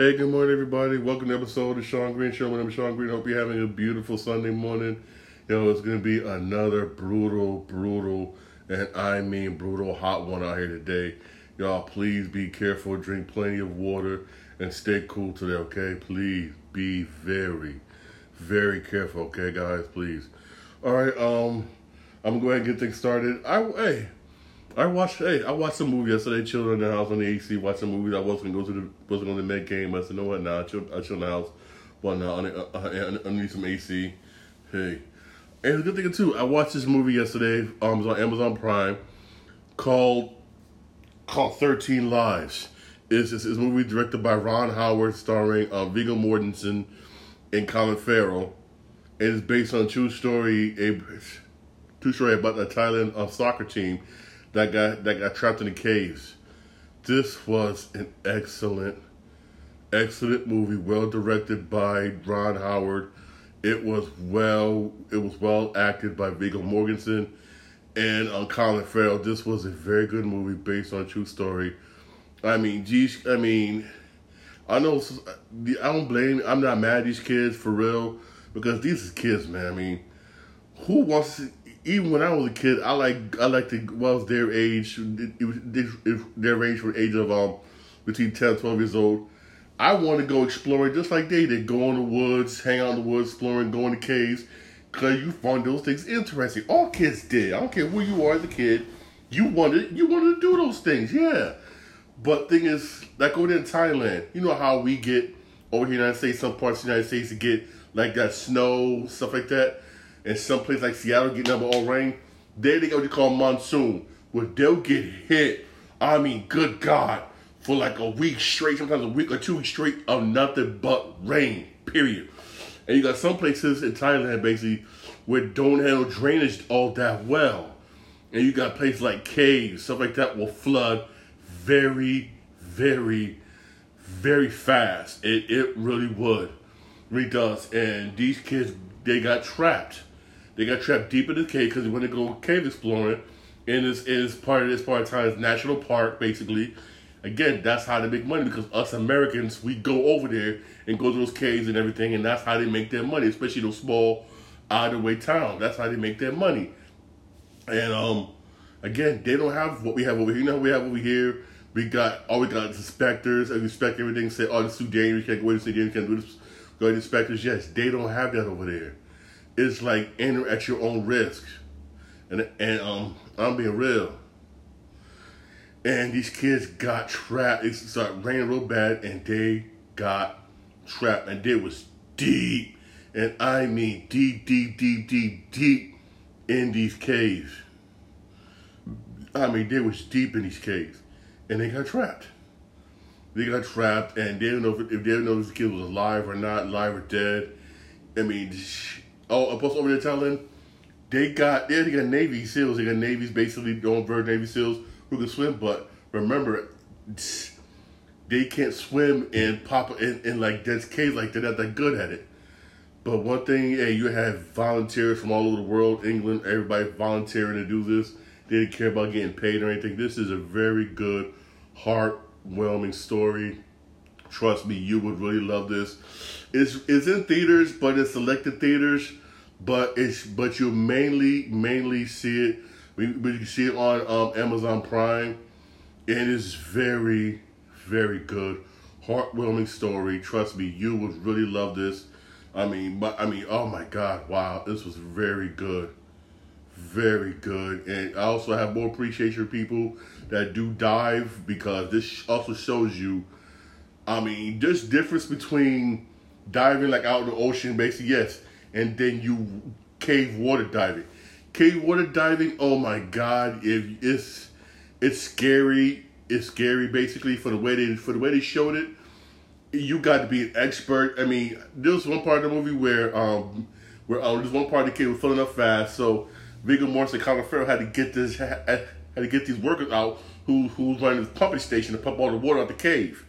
Hey, good morning, everybody. Welcome to episode of Shawn Green Show. My name is Shawn Green. Hope you're having a beautiful Sunday morning. Yo, it's going to be another brutal, brutal, and I mean brutal hot one out here today. Y'all, please be careful. Drink plenty of water and stay cool today, okay? Please be very, very careful, okay, guys? Please. All right, um, I'm going to go ahead and get things started. I, hey, I watched. Hey, I watched a movie yesterday. Chilled in the house on the AC. Watched a movie. I wasn't going to go to the wasn't going to the game. I said, know what? Now I chill. I chill in the house. But now I, need some AC. Hey, and the good thing too. I watched this movie yesterday. Um, on Amazon Prime, called called Thirteen Lives. It's this is a movie directed by Ron Howard, starring um, Viggo Mortensen and Colin Farrell. It is based on a true story. A true story about the Thailand uh, soccer team that got that got trapped in the caves. This was an excellent, excellent movie, well directed by Ron Howard. It was well, it was well acted by Viggo Mortensen and uh, Colin Farrell. This was a very good movie based on true story. I mean, geez, I mean, I know I don't blame. I'm not mad at these kids for real because these kids, man. I mean, who wants to, even when I was a kid, I like I like to well, was their age, it, was their range the age of um between 10 12 years old. I want to go exploring just like they did. Go in the woods, hang out in the woods, exploring, go in the caves, because you find those things interesting. All kids did. I don't care who you are as a kid. You wanted you wanted to do those things, yeah. But thing is, like over there in Thailand, you know how we get over here in the United States, some parts of the United States to get like that snow, stuff like that and some place like Seattle get number all rain, they they get what you call monsoon, where they'll get hit. I mean, good God, for like a week straight, sometimes a week or two weeks straight of nothing but rain. Period. And you got some places in Thailand basically where don't handle drainage all that well. And you got places like caves, stuff like that will flood very, very, very fast. It it really would. Really does. And these kids they got trapped they got trapped deep in the cave because they went to go cave exploring. And it's, it's part of this part of Thailand's national park, basically. Again, that's how they make money because us Americans, we go over there and go to those caves and everything, and that's how they make their money, especially those small, out of the way towns. That's how they make their money. And um, again, they don't have what we have over here. You know we have over here? We got all we got is inspectors and inspect everything. Say, oh, this is too dangerous. Can't go in. You can't do this. Go to inspectors. Yes, they don't have that over there it's like enter at your own risk. And and um I'm being real. And these kids got trapped. It started raining real bad and they got trapped. And they was deep. And I mean deep, deep, deep, deep, deep in these caves. I mean, they was deep in these caves. And they got trapped. They got trapped and they didn't know if, if they didn't know if this kid was alive or not, alive or dead. I mean, Oh, plus over there telling they got they got Navy SEALs. They got Navy's basically doing bird Navy SEALs who can swim, but remember, they can't swim in pop in, in like dense caves like they're not that good at it. But one thing, hey, you have volunteers from all over the world, England, everybody volunteering to do this. They didn't care about getting paid or anything. This is a very good, heartwarming story. Trust me, you would really love this. It's it's in theaters, but it's selected theaters but it's but you mainly mainly see it. We but you see it on um, Amazon Prime. And It is very very good, heartwarming story. Trust me, you would really love this. I mean, but I mean, oh my God, wow, this was very good, very good. And I also have more appreciation for people that do dive because this also shows you. I mean, there's difference between diving like out in the ocean, basically. Yes, and then you cave water diving. Cave water diving, oh my god, if it's it's scary. It's scary basically for the way they for the way they showed it. You got to be an expert. I mean, there was one part of the movie where um where um, there's one part of the cave was filling up fast, so Viggo Mortensen and Colin Farrell had to get this had, to get these workers out who who was running the pumping station to pump all the water out the cave.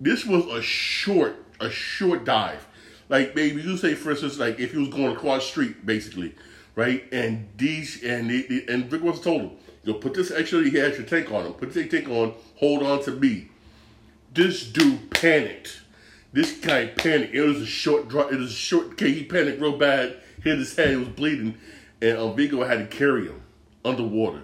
This was a short a short dive. Like maybe you say, for instance, like if he was going across street, basically, right? And these and the, and Vic was told him, you know, put this extra he had your tank on him, put this tank on, hold on to me. This dude panicked. This guy panicked. It was a short drop. It was a short. He panicked real bad. Hit his head. He was bleeding, and um, Viggo had to carry him underwater.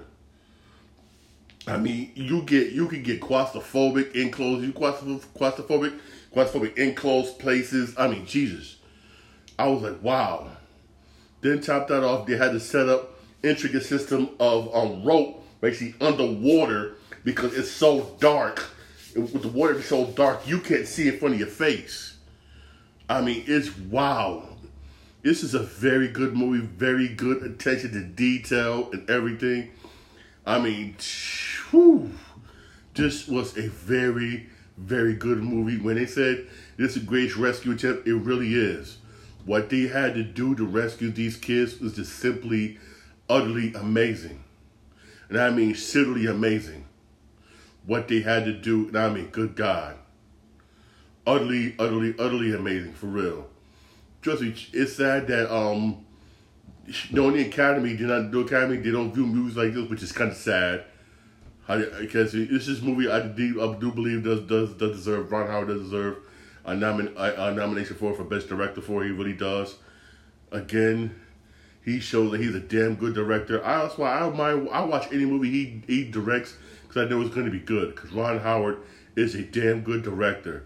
I mean, you get you can get claustrophobic in closed, you claustrophobic, claustrophobic in closed places. I mean, Jesus. I was like, wow. Then top that off, they had to set up intricate system of um, rope basically underwater because it's so dark. With the water being so dark, you can't see in front of your face. I mean, it's wow. This is a very good movie, very good attention to detail and everything. I mean, whew, this was a very, very good movie. When they said this is a great rescue attempt, it really is. What they had to do to rescue these kids was just simply, utterly amazing. And I mean, utterly amazing. What they had to do, and I mean, good God. Utterly, utterly, utterly amazing, for real. Trust me, it's sad that, um, you know, the academy, they not the academy, they don't view movies like this, which is kind of sad. Because this is movie I do, I do believe does does does deserve Ron Howard does deserve a, nomin, a, a nomination for for best director for. He really does. Again, he shows that he's a damn good director. I that's why I mind I watch any movie he he directs because I know it's going to be good. Because Ron Howard is a damn good director.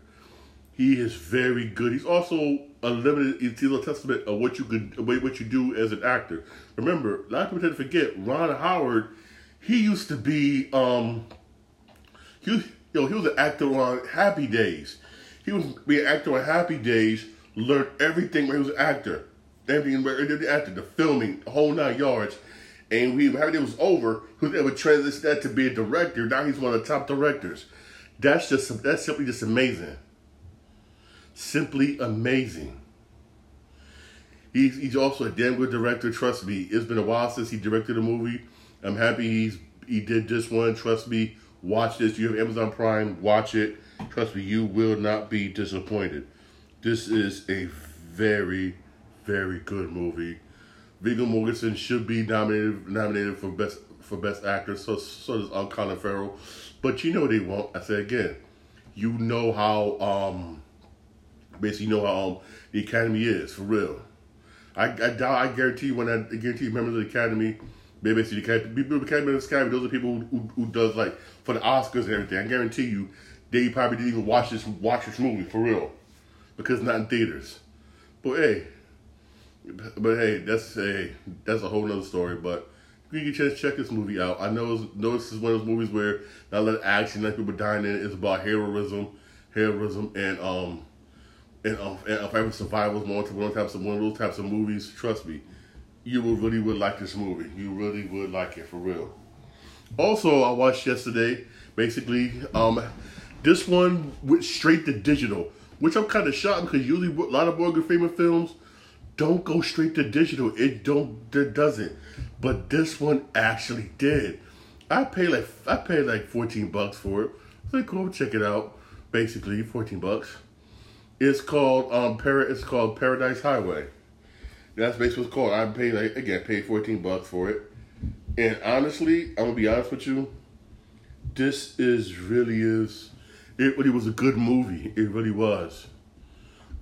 He is very good. He's also a limited. He's a testament of what you could what you do as an actor. Remember, a lot of people tend to forget Ron Howard. He used to be um. He you know he was an actor on Happy Days. He was be an actor on Happy Days. Learned everything when he was an actor. Everything the acting, the filming, the whole nine yards. And we Happy Days was over. He was able to transition that to be a director. Now he's one of the top directors. That's just that's simply just amazing. Simply amazing. He's, he's also a damn good director. Trust me, it's been a while since he directed a movie. I'm happy he's he did this one. Trust me, watch this. You have Amazon Prime. Watch it. Trust me, you will not be disappointed. This is a very, very good movie. Viggo Mortensen should be nominated nominated for best for best actor. So so does um, Colin Farrell. But you know they won't. I say again, you know how um basically you know how um, the Academy is for real. I I, doubt I guarantee when I, I guarantee members of the Academy basically the people the Academy of the Academy, those are people who, who, who does like for the Oscars and everything. I guarantee you they probably didn't even watch this watch this movie for real because not in theaters. But hey, but hey, that's a that's a whole nother story. But you get a chance check this movie out. I know, know this is one of those movies where not a lot of action, not people dying in it. It's about heroism, heroism, and um, and um, and if ever survivals, one one types of one of those types of movies. Trust me, you really would like this movie. You really would like it for real. Also, I watched yesterday. Basically, um, this one went straight to digital, which I'm kind of shocked because usually a lot of Morgan Freeman films don't go straight to digital. It don't. It doesn't. But this one actually did. I paid like I paid like 14 bucks for it. So cool, check it out. Basically, 14 bucks. It's called um Para, It's called Paradise Highway. That's basically what's called. I paid like again paid 14 bucks for it. And honestly, I'm gonna be honest with you. This is really is it really was a good movie. It really was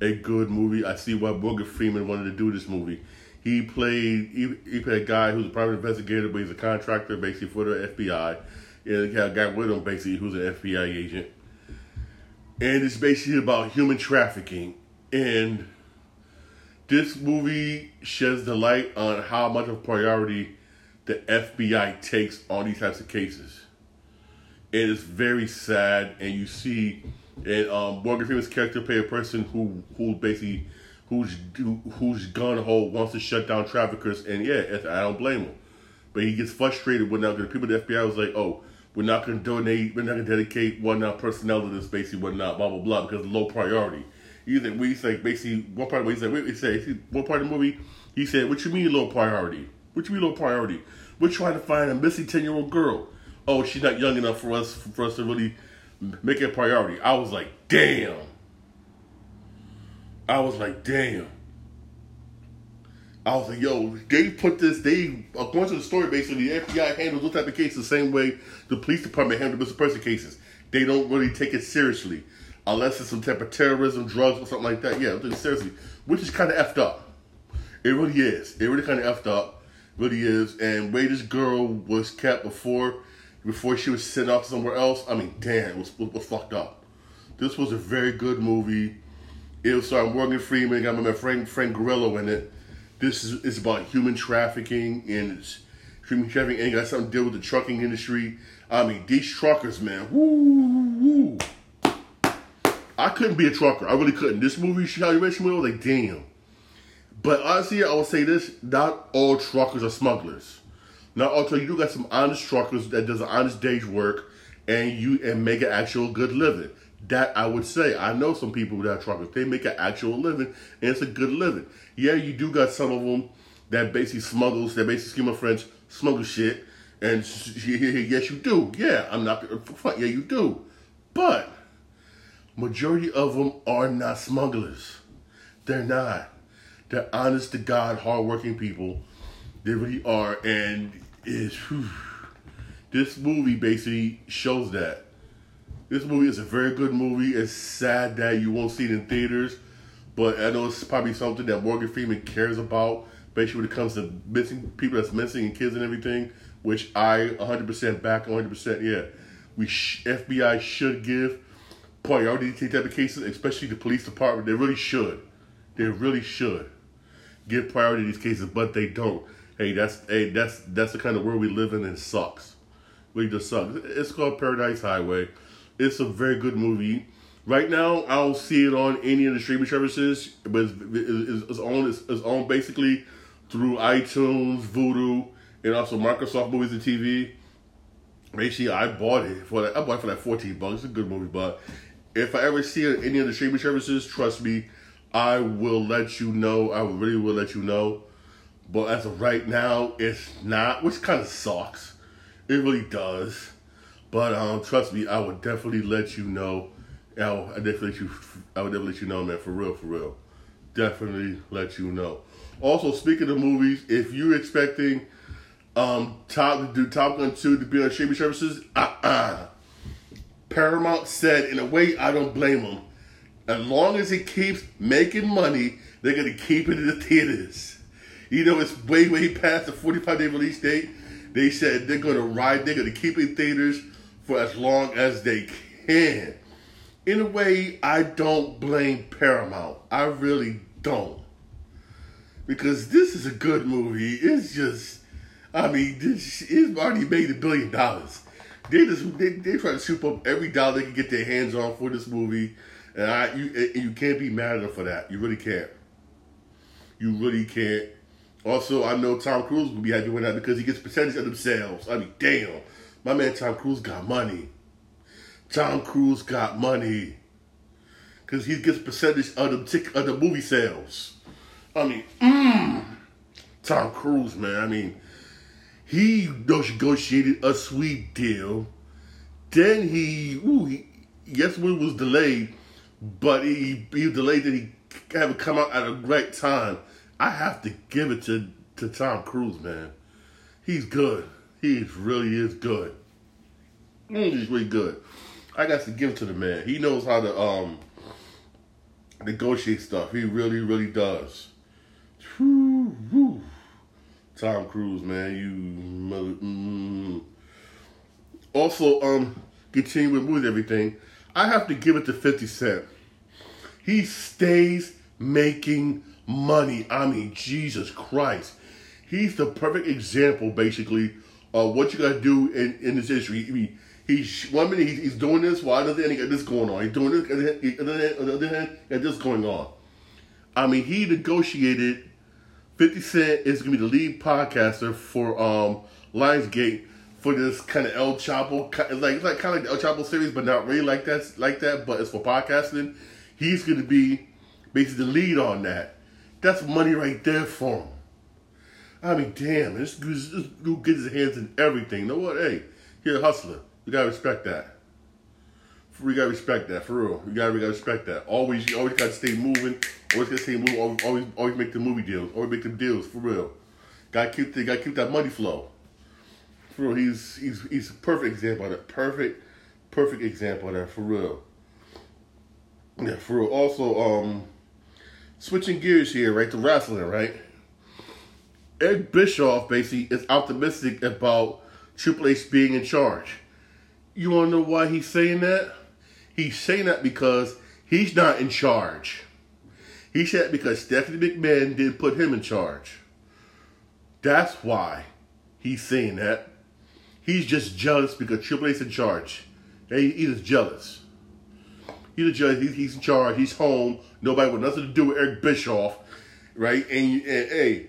a good movie. I see why Morgan Freeman wanted to do this movie. He played he, he played a guy who's a private investigator, but he's a contractor basically for the FBI. And he had a guy with him basically who's an FBI agent. And it's basically about human trafficking. And this movie sheds the light on how much of priority the FBI takes on these types of cases. It is very sad, and you see, and um, Morgan Freeman's character play a person who who basically who's who's gun ho wants to shut down traffickers, and yeah, I don't blame him, but he gets frustrated when now the people the FBI was like, oh, we're not to donate, we're not to dedicate now personnel to this, basically, whatnot, blah blah blah, because low priority. He said, we say basically one part of movie, he said, he said one part of the movie, he said, what you mean low priority? What you mean low priority? We're trying to find a missing ten year old girl. Oh, she's not young enough for us for us to really make it a priority. I was like, damn. I was like, damn. I was like, yo, they put this, they, according to the story, basically, the FBI handles those type of cases the same way the police department handles missing person cases. They don't really take it seriously. Unless it's some type of terrorism, drugs, or something like that. Yeah, seriously, which is kind of effed up. It really is. It really kind of effed up. Really is. And way this girl was kept before, before she was sent off somewhere else. I mean, damn, it was, it was fucked up. This was a very good movie. It was starring Morgan Freeman. Got my friend Frank Grillo in it. This is it's about human trafficking and it's human trafficking and got something to do with the trucking industry. I mean, these truckers, man, woo, woo. I couldn't be a trucker. I really couldn't. This movie, Chicago mentioned me, I was like, damn. But honestly, I will say this: not all truckers are smugglers. Now, all. You do got some honest truckers that does an honest day's work, and you and make an actual good living. That I would say. I know some people that are truckers. They make an actual living, and it's a good living. Yeah, you do got some of them that basically smuggles. That basically, excuse my French, smuggle shit. And yes, you do. Yeah, I'm not. Yeah, you do. But majority of them are not smugglers. They're not. They're honest to God, hardworking people. They really are, and is this movie basically shows that. This movie is a very good movie. It's sad that you won't see it in theaters, but I know it's probably something that Morgan Freeman cares about, basically when it comes to missing people that's missing and kids and everything, which I 100% back 100%. Yeah, we sh- FBI should give priority to take type of cases, especially the police department. They really should. They really should give priority to these cases, but they don't. Hey, that's hey, that's that's the kind of world we live in, and it sucks. We just suck. It's called Paradise Highway. It's a very good movie. Right now, I don't see it on any of the streaming services, but it's, it's, it's on it's, it's on basically through iTunes, Vudu, and also Microsoft Movies and TV. Actually, I bought it for that. I bought it for like fourteen bucks. It's a good movie, but if I ever see it any of the streaming services, trust me, I will let you know. I really will let you know. But as of right now, it's not, which kind of sucks. It really does. But um, trust me, I will definitely let you know. I'll, I definitely let you. I would definitely let you know, man. For real, for real. Definitely let you know. Also, speaking of movies, if you're expecting um Top do Top Gun two to be on streaming services, uh uh Paramount said, in a way, I don't blame them. As long as it keeps making money, they're gonna keep it in the theaters. You know, it's way, way past the 45 day release date. They said they're gonna ride, they're gonna keep it in theaters for as long as they can. In a way, I don't blame Paramount. I really don't. Because this is a good movie. It's just, I mean, this it's already made a billion dollars. They just they, they try to soup up every dollar they can get their hands on for this movie, and I you you can't be mad at them for that. You really can't. You really can't. Also, I know Tom Cruise will be happy with that because he gets percentage of themselves. I mean, damn. My man Tom Cruise got money. Tom Cruise got money. Cause he gets percentage of the tick of the movie sales. I mean, mm, Tom Cruise, man. I mean, he negotiated a sweet deal. Then he, ooh, he yes, it was delayed, but he he delayed that he haven't come out at a great time. I have to give it to to Tom Cruise, man. He's good. He really is good. He's really good. I got to give it to the man. He knows how to um negotiate stuff. He really, really does. Tom Cruise, man, you mother. Mm. Also, um, continuing with everything, I have to give it to Fifty Cent. He stays making money. I mean, Jesus Christ, he's the perfect example, basically, uh, what you gotta do in, in this industry. I mean, he's one minute he's, he's doing this, while another he got this going on. He's doing this, and then, on the other hand, got this going on. I mean, he negotiated. Fifty Cent is gonna be the lead podcaster for um, Lionsgate for this kind of El Chapo, like like kind of like the El Chapo series, but not really like that, like that. But it's for podcasting. He's gonna be basically the lead on that. That's money right there for him. I mean, damn, this, this, this dude gets his hands in everything. You know what? Hey, he's a hustler. You gotta respect that. We gotta respect that for real. We gotta, we gotta respect that. Always, you always gotta stay moving. Always gotta stay moving. Always, always, always make the movie deals. Always make the deals for real. Gotta keep, the, gotta keep that money flow. For real, he's he's he's a perfect example of that. Perfect, perfect example of that for real. Yeah, for real. Also, um, switching gears here, right, to wrestling, right? Ed Bischoff basically is optimistic about Triple H being in charge. You want to know why he's saying that? He's saying that because he's not in charge. He said because Stephanie McMahon didn't put him in charge. That's why he's saying that. He's just jealous because Triple H's in charge. He, he's jealous. He's judge. He's, he's in charge. He's home. Nobody with nothing to do with Eric Bischoff, right? And, and hey,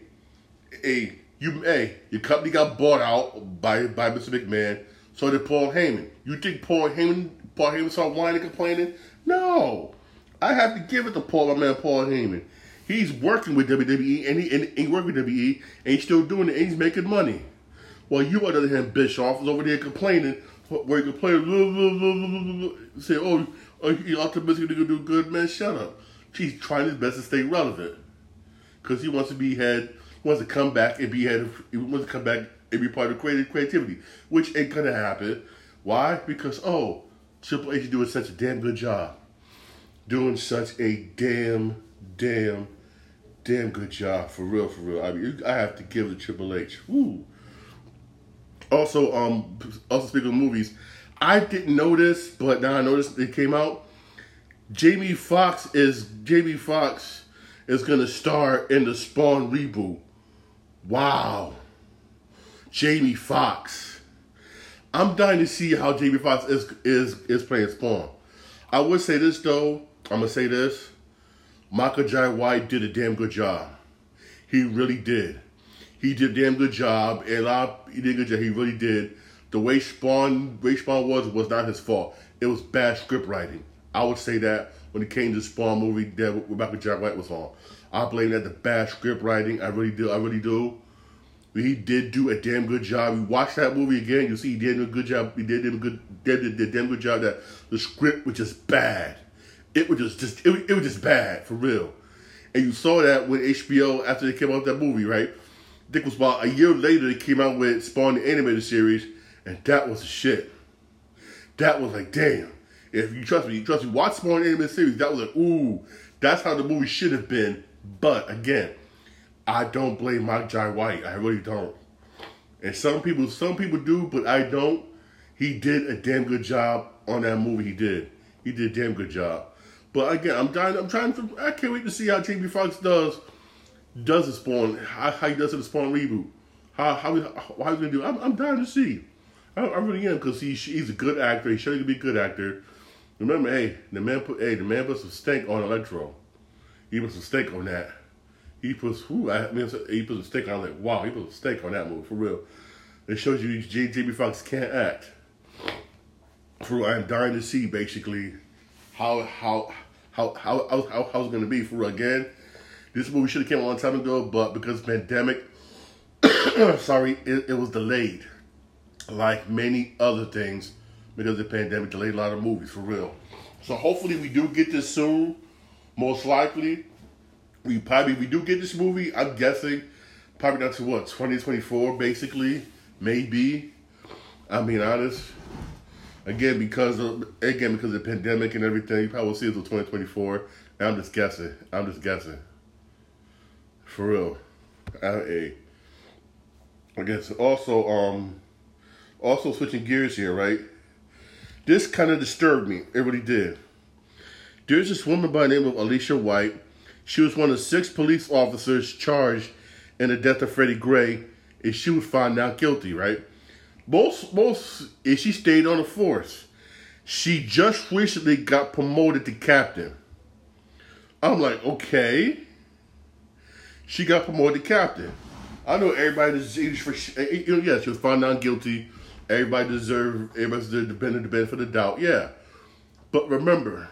hey, you, hey, your company got bought out by by Mr. McMahon. So did Paul Heyman. You think Paul Heyman, Paul Heyman started whining and complaining? No, I have to give it to Paul, my man Paul Heyman. He's working with WWE and he, and he working with WWE and he's still doing it and he's making money. While you, on the other hand, Bischoff is over there complaining, where you complain, say, oh, oh you optimistic to do good? Man, shut up. He's trying his best to stay relevant. Because he wants to be head, wants to come back and be head, he wants to come back and be part of creative creativity, which ain't gonna happen. Why? Because, oh, Triple H is doing such a damn good job. Doing such a damn, damn, damn good job. For real, for real. I mean, I have to give the Triple H. Woo. Also, um, also speaking of movies, I didn't this, but now I noticed it came out. Jamie Foxx is Jamie Foxx is gonna star in the Spawn reboot. Wow. Jamie Foxx. I'm dying to see how Jamie Foxx is is is playing Spawn. I would say this though. I'm gonna say this. Michael Jai White did a damn good job. He really did. He did a damn good job, and lot. He did a good job. He really did the way Spawn, way Spawn was, was not his fault. It was bad script writing. I would say that when it came to Spawn movie that Rebecca Jack White was on. I blame that the bad script writing. I really do. I really do. He did do a damn good job. You watch that movie again, you see he did a good job. He did a good, did, did, did damn good job. That the script was just bad. It was just, just it, it was just bad for real. And you saw that with HBO after they came out with that movie, right? It was about a year later they came out with Spawn the animated series, and that was the shit. That was like, damn. If you trust me, you trust me, watch Spawn animated series. That was like, ooh, that's how the movie should have been. But again, I don't blame Mike Jai White. I really don't. And some people, some people do, but I don't. He did a damn good job on that movie. He did. He did a damn good job. But again, I'm dying. I'm trying to. I can't wait to see how Jamie Foxx does does the Spawn. How, how he does the Spawn reboot. How how, how, how he's gonna do. I'm, I'm dying to see. I, I really am because he's he's a good actor. He's showing to be a good actor. Remember, hey, the man put hey the man put some stink on Electro. He put some stink on that. He puts who I mean he put some steak on. like wow, he put a steak on that movie for real. It shows you J. Jamie Foxx can't act. For real, I'm dying to see basically how how how how how, how, how it's gonna be for real. Again, this movie should have came a long time ago, but because pandemic, sorry, it, it was delayed like many other things because the pandemic delayed a lot of movies for real. So hopefully we do get this soon. Most likely, we probably we do get this movie. I'm guessing probably not to what 2024 basically maybe. I mean honest. Again because of again because of the pandemic and everything, you probably will see it until 2024. And I'm just guessing. I'm just guessing. For real. I, I guess also um also switching gears here, right? This kind of disturbed me. It really did. There's this woman by the name of Alicia White. She was one of six police officers charged in the death of Freddie Gray, and she was found not guilty, right? Most, most, and she stayed on the force. She just recently got promoted to captain. I'm like, okay. She got promoted to captain. I know everybody deserves for you know, eh, eh, yeah, she was found not guilty Everybody deserve everybody deserve the benefit the benefit of the doubt. Yeah. But remember,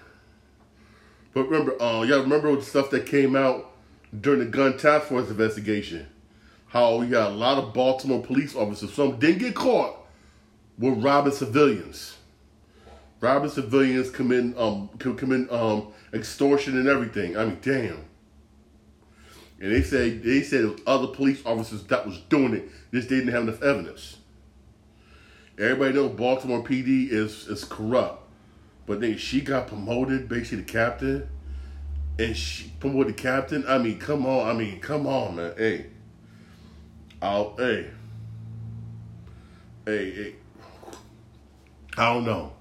but remember, uh, y'all remember the stuff that came out during the gun task force investigation. How we got a lot of Baltimore police officers, some didn't get caught, were robbing civilians. Robbing civilians, commit um um extortion and everything. I mean, damn. And they said they said other police officers that was doing it. Just didn't have enough evidence. Everybody knows Baltimore PD is is corrupt. But then she got promoted, basically the captain, and she promoted the captain. I mean, come on. I mean, come on, man. Hey, I'll hey, hey, hey. I don't know.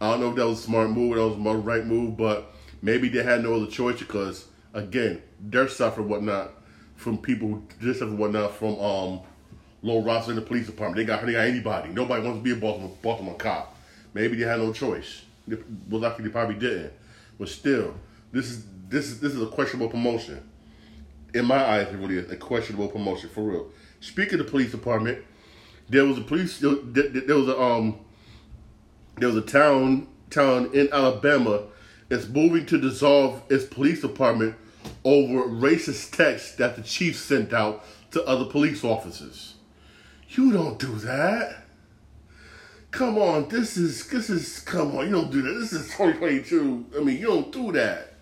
I don't know if that was a smart move, that was the right move, but maybe they had no other choice because again, they're suffering whatnot from people just and whatnot from um low roster in the police department. They got they got anybody. Nobody wants to be a Baltimore Baltimore cop. Maybe they had no choice. Well, lucky they probably didn't. But still, this is this is this is a questionable promotion. In my eyes, it really is a questionable promotion for real. Speaking of the police department, there was a police there, there was a um there was a town town in Alabama that's moving to dissolve its police department over racist texts that the chief sent out to other police officers. You don't do that. Come on, this is this is come on, you don't do that. This is 2022. I mean, you don't do that.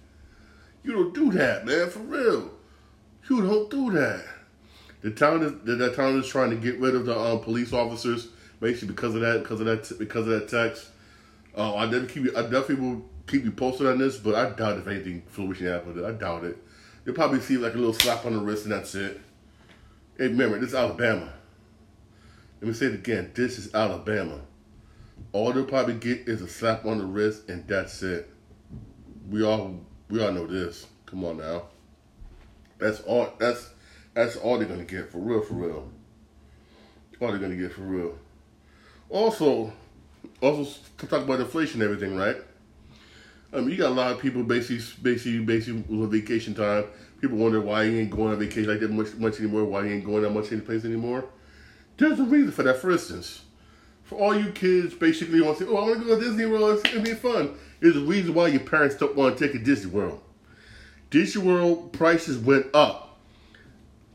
You don't do that, man, for real. You don't do that. The town is the, the town is trying to get rid of the um, police officers, basically because of that, because of that, because of that text. Uh, I definitely keep you, I definitely will keep you posted on this, but I doubt if anything fruition happened. I doubt it. You'll probably see like a little slap on the wrist and that's it. Hey, remember, this is Alabama. Let me say it again. This is Alabama. All they'll probably get is a slap on the wrist and that's it. We all we all know this. Come on now. That's all that's that's all they're gonna get for real, for real. All they're gonna get for real. Also, also to talk about inflation and everything, right? I mean, you got a lot of people basically, basically, basically with vacation time. People wonder why he ain't going on vacation like that much, much anymore. Why he ain't going that much any place anymore. There's a reason for that. For instance, for all you kids, basically want to say, "Oh, I want to go to Disney World. It's gonna be fun." There's a reason why your parents don't want to take a Disney World. Disney World prices went up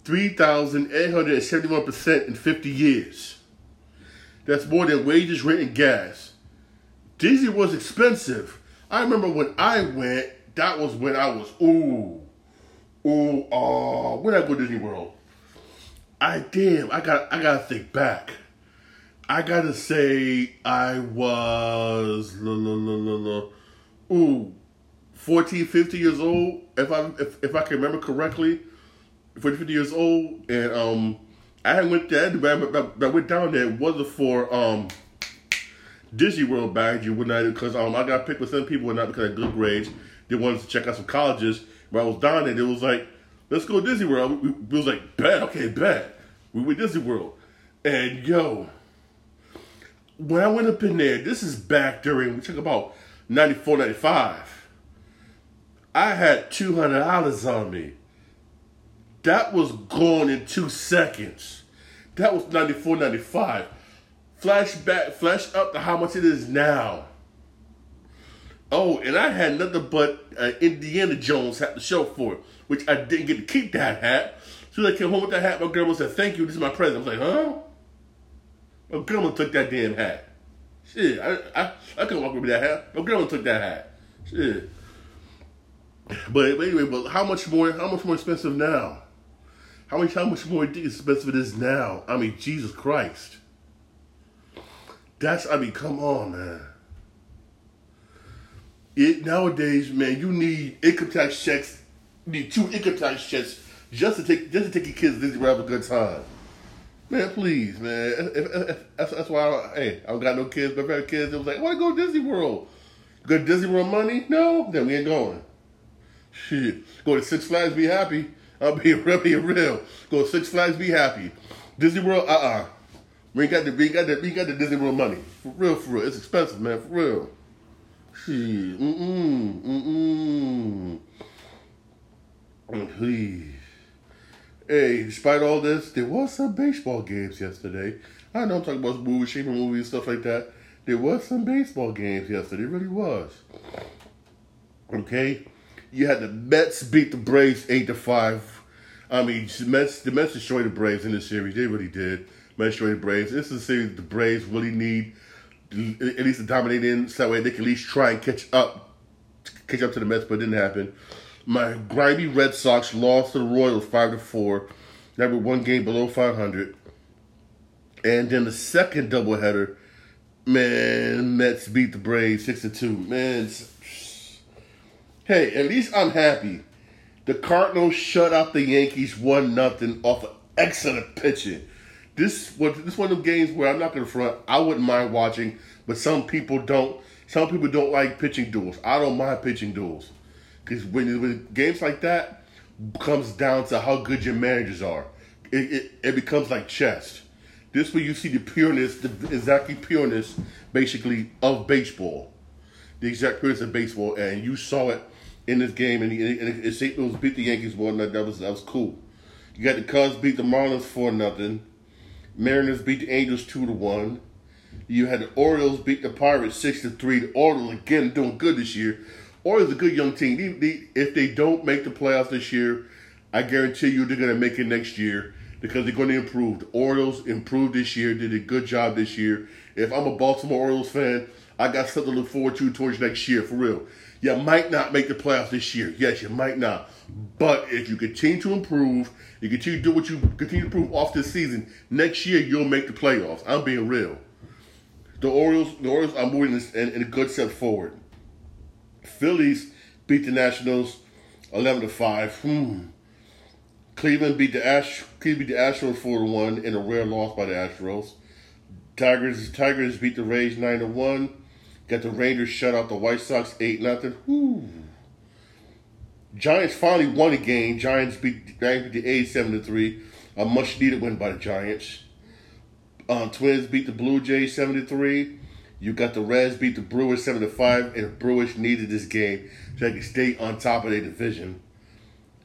three thousand eight hundred and seventy-one percent in fifty years. That's more than wages, rent, and gas. Disney was expensive I remember when I went, that was when I was, ooh, ooh, oh, when I go to Disney World. I damn, I got I gotta think back. I gotta say I was la, la, la, la, la, ooh, 14, 50 years old, if I if, if I can remember correctly. 40, 50 years old, and um I went there, but I went down there, it wasn't for um Disney World badge you would not because um I got picked with some people and not because of good grades. They wanted to check out some colleges. But I was down there, it was like, let's go Disney World. We, we was like, bet, okay, bet. We went Disney World. And yo, when I went up in there, this is back during, we talk about 94, 95. I had $200 on me. That was gone in two seconds. That was 94, 95 flashback, flash up to how much it is now. Oh, and I had nothing but uh, Indiana Jones hat to show for it, which I didn't get to keep that hat. So I came home with that hat. My grandma said, "Thank you. This is my present." I was like, "Huh?" My grandma took that damn hat. Shit, I I, I couldn't walk with that hat. My grandma took that hat. Shit. But, but anyway, but how much more? How much more expensive now? How much? How much more expensive it is now? I mean, Jesus Christ. That's I mean, come on, man. It nowadays, man, you need income tax checks. You need two income tax checks just to take just to take your kids to Disney have a good time. Man, please, man. If, if, if, that's, that's why I, hey, I don't got no kids, but if I had kids, it was like, I go to Disney World. Go to Disney World money? No, then we ain't going. Shit. Go to Six Flags, be happy. I'll be real, be real. Go to Six Flags, be happy. Disney World, uh uh we ain't got the we ain't got the we ain't got the Disney World money. For real, for real. It's expensive, man, for real. Shit. Mm-mm. Mm-mm. Please. Hey, despite all this, there was some baseball games yesterday. I know I'm talking about movies, shaper movies, stuff like that. There was some baseball games yesterday. It really was. Okay? You had the Mets beat the Braves eight to five. I mean, Mets, the Mets destroyed the Braves in this series. They really did. Destroyed the Braves. This is a series the Braves really need at least to dominate in so that way they can at least try and catch up catch up to the Mets, but it didn't happen. My grimy Red Sox lost to the Royals five to four. Were one game below five hundred. And then the second doubleheader, Man, Mets beat the Braves six to two. Man, hey, at least I'm happy. The Cardinals shut out the Yankees one nothing off of excellent pitching. This was this one of them games where I'm not gonna front. I wouldn't mind watching, but some people don't. Some people don't like pitching duels. I don't mind pitching duels because when, when games like that comes down to how good your managers are, it, it, it becomes like chess. This where you see the pureness, the exactly pureness, basically of baseball, the exact pureness of baseball, and you saw it in this game. And, and, St. Louis beat the Yankees one. That, that was that was cool. You got the Cubs beat the Marlins four nothing. Mariners beat the Angels two to one. You had the Orioles beat the Pirates six to three. The Orioles again doing good this year. Orioles a good young team. They, they, if they don't make the playoffs this year, I guarantee you they're gonna make it next year because they're going to improve. The Orioles improved this year, did a good job this year. If I'm a Baltimore Orioles fan, I got something to look forward to towards next year for real. You might not make the playoffs this year. Yes, you might not. But if you continue to improve, you continue to do what you continue to improve off this season, next year you'll make the playoffs. I'm being real. The Orioles, the Orioles are moving in, in a good step forward. Phillies beat the Nationals eleven to five. Hmm. Cleveland beat the Ash Cleveland beat the Astros four to one in a rare loss by the Astros. Tigers Tigers beat the Rays nine to one. Got the Rangers shut out the White Sox eight nothing. Whoo. Giants finally won a game. Giants beat, Giants beat the A's seven to three. A much needed win by the Giants. Um, Twins beat the Blue Jays seven to three. You got the Reds beat the Brewers seven to five, and the Brewers needed this game so they could stay on top of their division.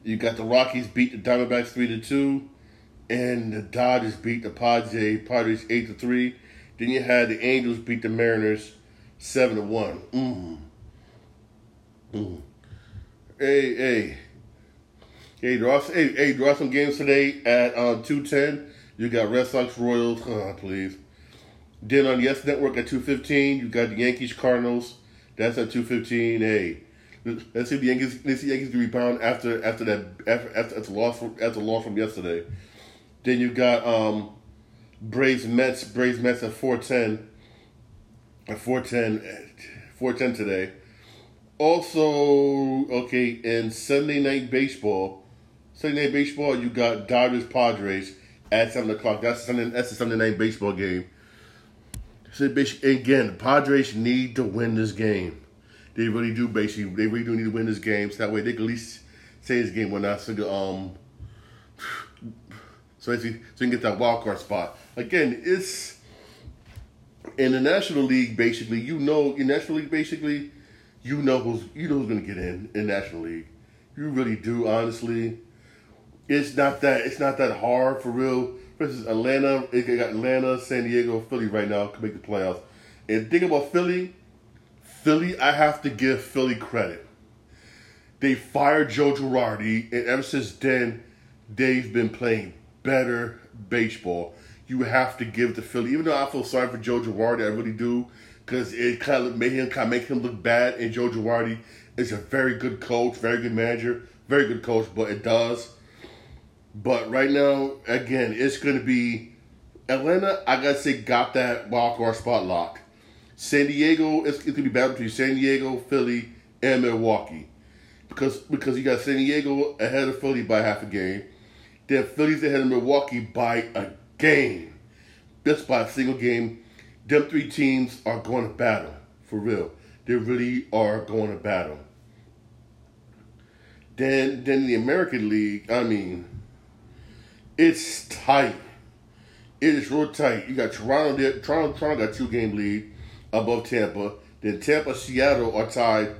You got the Rockies beat the Diamondbacks three to two, and the Dodgers beat the Padres Padres eight to three. Then you had the Angels beat the Mariners seven to one. Mm. Mm. Hey, hey, hey, there are hey, hey, there are some games today at uh, two ten. You got Red Sox Royals. Oh, please. Then on Yes Network at two fifteen, you got the Yankees Cardinals. That's at two fifteen. Hey, Let's see if the Yankees. Let's see Yankees can rebound after after that after after, after loss from after loss from yesterday. Then you got um, Braves Mets Braves Mets at four ten. At 410, 410 today. Also, okay, in Sunday night baseball, Sunday night baseball, you got Dodgers Padres at seven o'clock. That's Sunday. That's the Sunday night baseball game. So again, the Padres need to win this game. They really do. Basically, they really do need to win this game. So that way they can at least say this game when not so um. So so you can get that wild card spot. Again, it's in the National League. Basically, you know, in National League, basically, you know who's you know who's gonna get in in National League. You really do, honestly. It's not that it's not that hard for real. Instance, Atlanta, it got Atlanta, San Diego, Philly right now can make the playoffs. And think about Philly, Philly, I have to give Philly credit. They fired Joe Girardi, and ever since then, they've been playing better baseball. You have to give to Philly, even though I feel sorry for Joe Girardi, I really do, because it kind of made him kind of make him look bad. And Joe Girardi is a very good coach, very good manager, very good coach, but it does. But right now, again, it's going to be Atlanta. I gotta say, got that wild card spot locked. San Diego, it's, it's gonna be battle between San Diego, Philly, and Milwaukee, because because you got San Diego ahead of Philly by half a game, then Philly's ahead of Milwaukee by a game, just by a single game. Them three teams are going to battle for real. They really are going to battle. Then then the American League, I mean, it's tight. It is real tight. You got Toronto there. Toronto, Toronto got two game lead above Tampa. Then Tampa, Seattle are tied,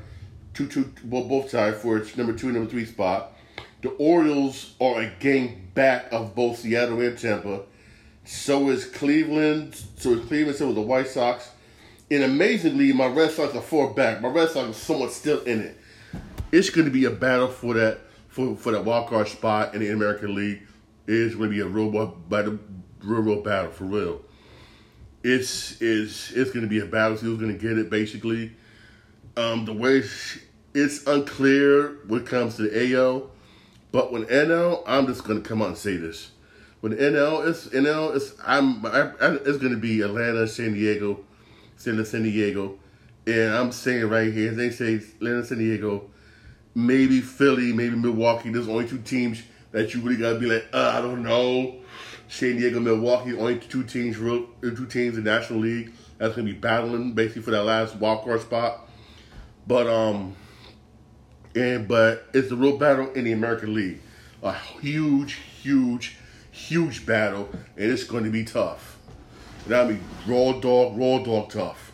two two, well, both tied for its number two and number three spot. The Orioles are a game back of both Seattle and Tampa. So is Cleveland. So is Cleveland. So is the White Sox. And amazingly, my Red Sox are four back. My Red Sox are somewhat still in it. It's going to be a battle for that for for that wild card spot in the American League. It's going to be a real, real, real battle for real it's is it's going to be a battle. Who's going to get it? Basically, um, the way it's unclear when it comes to the AL, but when NL, I'm just going to come out and say this. When NL, it's NL, it's I'm I, I, it's going to be Atlanta, San Diego, Atlanta, San Diego, and I'm saying right here, they say Atlanta, San Diego, maybe Philly, maybe Milwaukee. There's only two teams that you really gotta be like, uh, I don't know. San Diego, Milwaukee, only two teams, real, two teams in the National League that's gonna be battling basically for that last wildcard spot. But um, and but it's a real battle in the American League, a huge, huge, huge battle, and it's going to be tough. That'll be raw dog, raw dog tough.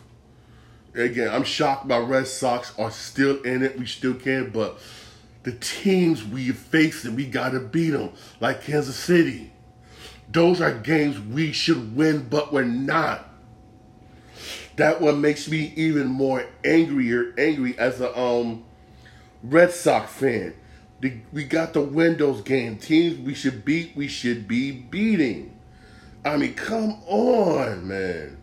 Again, I'm shocked my Red Sox are still in it. We still can, but the teams we face and we gotta beat them, like Kansas City. Those are games we should win, but we're not. That one makes me even more angrier, angry as a um Red Sox fan. The, we got the Windows game. Teams we should beat, we should be beating. I mean, come on, man.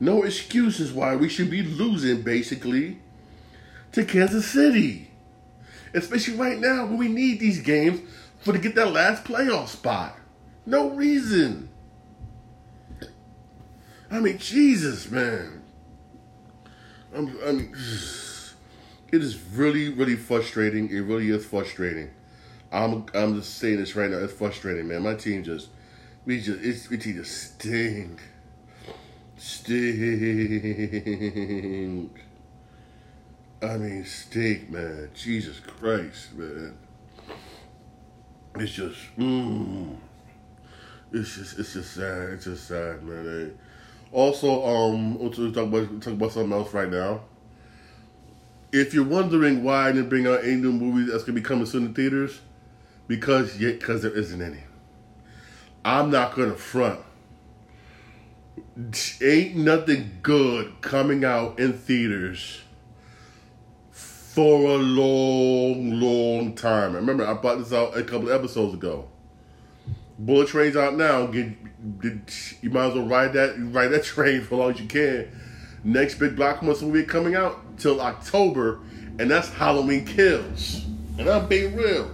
No excuses why we should be losing, basically, to Kansas City. Especially right now when we need these games for to get that last playoff spot. No reason. I mean, Jesus, man. I'm, I mean, it is really, really frustrating. It really is frustrating. I'm, I'm just saying this right now. It's frustrating, man. My team just, we just, it's, we team just stink, stink. I mean, steak, man. Jesus Christ, man. It's just, mm. It's just, it's just sad. It's just sad, man. Also, um, we'll talk about talk about something else right now. If you're wondering why I didn't bring out any new movies that's gonna be coming soon in theaters, because yet because there isn't any. I'm not gonna front. Ain't nothing good coming out in theaters for a long, long time. I remember I brought this out a couple episodes ago. Bullet Train's out now. Get, you might as well ride that ride that train for as long as you can. Next big blockbuster movie coming out till October, and that's Halloween Kills. And I'm being real.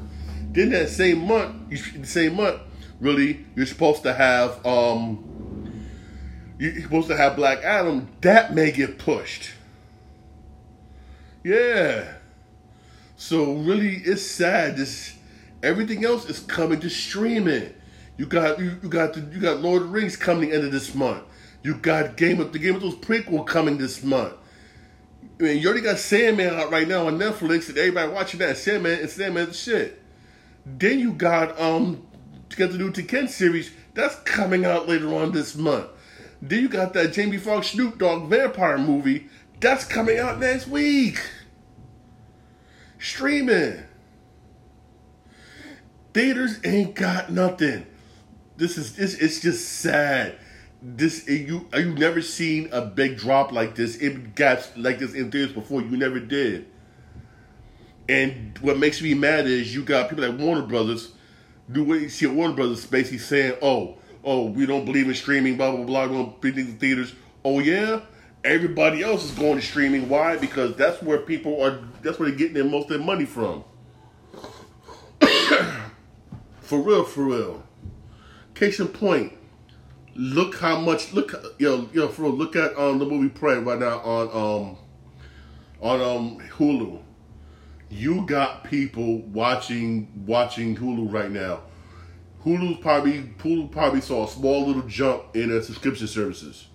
Then that same month, the same month, really, you're supposed to have um, you're supposed to have Black Adam. That may get pushed. Yeah. So really, it's sad. This everything else is coming to streaming. You got you, you got the, you got Lord of the Rings coming into this month. You got Game of the Game of Thrones prequel coming this month. I mean, you already got Sandman out right now on Netflix, and everybody watching that Sandman and Sandman shit. Then you got um to get the new Tekken series that's coming out later on this month. Then you got that Jamie Foxx Snoop Dogg vampire movie that's coming out next week. Streaming. Theaters ain't got nothing. This is this it's just sad. This you you never seen a big drop like this in gaps like this in theaters before. You never did. And what makes me mad is you got people like Warner Brothers. Do what you see at Warner Brothers basically saying, "Oh, oh, we don't believe in streaming, blah blah blah. We don't believe in theaters." Oh yeah, everybody else is going to streaming. Why? Because that's where people are. That's where they're getting their most of their money from. for real, for real. Case in point, look how much look yo yo for look at um the movie Prey right now on um on um Hulu. You got people watching watching Hulu right now. Hulu's probably Hulu probably saw a small little jump in their subscription services.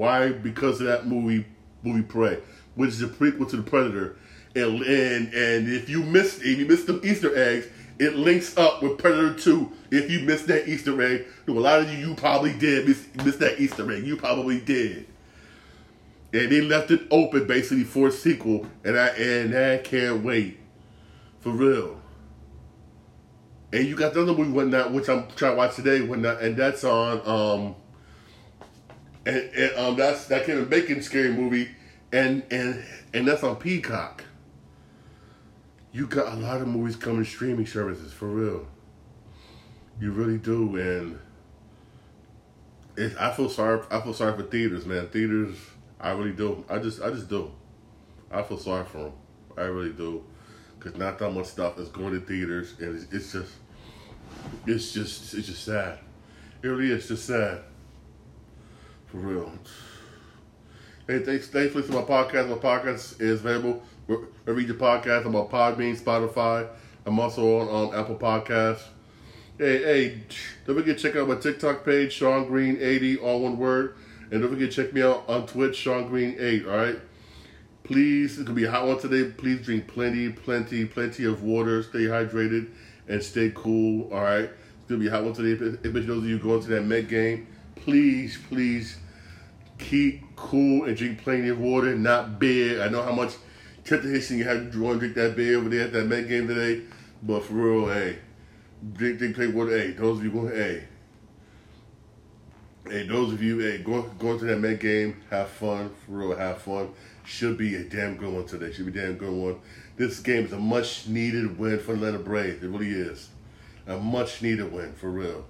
Why? Because of that movie movie Prey, which is a prequel to the Predator. And and, and if you missed if you missed the Easter eggs, it links up with Predator 2. If you missed that Easter egg, a lot of you, you probably did miss, miss that Easter egg. You probably did. And they left it open basically for a sequel, and I and I can't wait. For real. And you got the other movie whatnot, which I'm trying to watch today, whatnot, and that's on um and, and um that's that Kevin Bacon scary movie and and and that's on Peacock you got a lot of movies coming streaming services for real. You really do, and it, I feel sorry. I feel sorry for theaters, man. Theaters, I really do. I just, I just do. I feel sorry for them. I really do, because not that much stuff is going to theaters, and it's, it's just, it's just, it's just sad. It really is just sad. For real. Hey, thanks, thanks for listening to my podcast. My podcast is available wherever you get podcast. I'm on Podbean, Spotify. I'm also on um, Apple Podcasts. Hey, hey, don't forget to check out my TikTok page, Shawn Green 80, all one word. And don't forget to check me out on Twitch, Shawn Green 8, all right? Please, it's going to be a hot one today. Please drink plenty, plenty, plenty of water. Stay hydrated and stay cool, all right? It's going to be a hot one today. If, if those of you going to that Met game, please, please keep cool and drink plenty of water, not beer. I know how much temptation you had to drink that beer over there at that Met game today, but for real, hey, drink, drink plenty of water. Hey, those of you going, hey, hey, those of you, hey, going going to that Met game, have fun, for real, have fun. Should be a damn good one today. Should be a damn good one. This game is a much needed win for the Atlanta Braves. It really is. A much needed win, for real.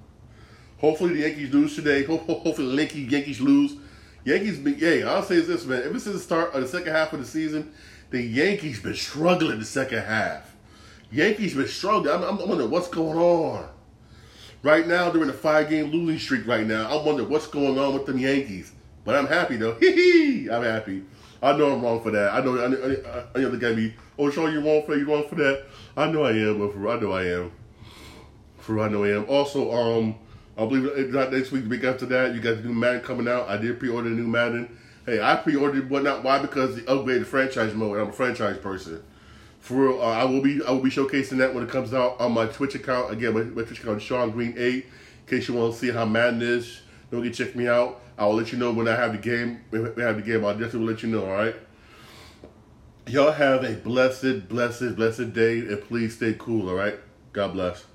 Hopefully the Yankees lose today. Hopefully the Yankees lose Yankees been, yeah, I'll say this, man. Ever since the start of the second half of the season, the Yankees been struggling the second half. Yankees been struggling. I'm, I'm wondering what's going on. Right now, they're in a five-game losing streak right now. I'm wondering what's going on with them Yankees. But I'm happy, though. Hee hee. I'm happy. I know I'm wrong for that. I know I, I, I, I know oh, Shawn, you wrong for that, you wrong for that. I know I am, but for I know I am. For I know I am. Also, um, I believe it's not next week. The week after that, you got the new Madden coming out. I did pre-order the new Madden. Hey, I pre-ordered whatnot. Why? Because the upgraded franchise mode. I'm a franchise person. For real, uh, I will be I will be showcasing that when it comes out on my Twitch account. Again, my, my Twitch account is Shawn Green Eight. In case you want to see how Madden is, don't get check me out. I will let you know when I have the game. When we have the game, I'll definitely let you know. All right. Y'all have a blessed, blessed, blessed day, and please stay cool. All right. God bless.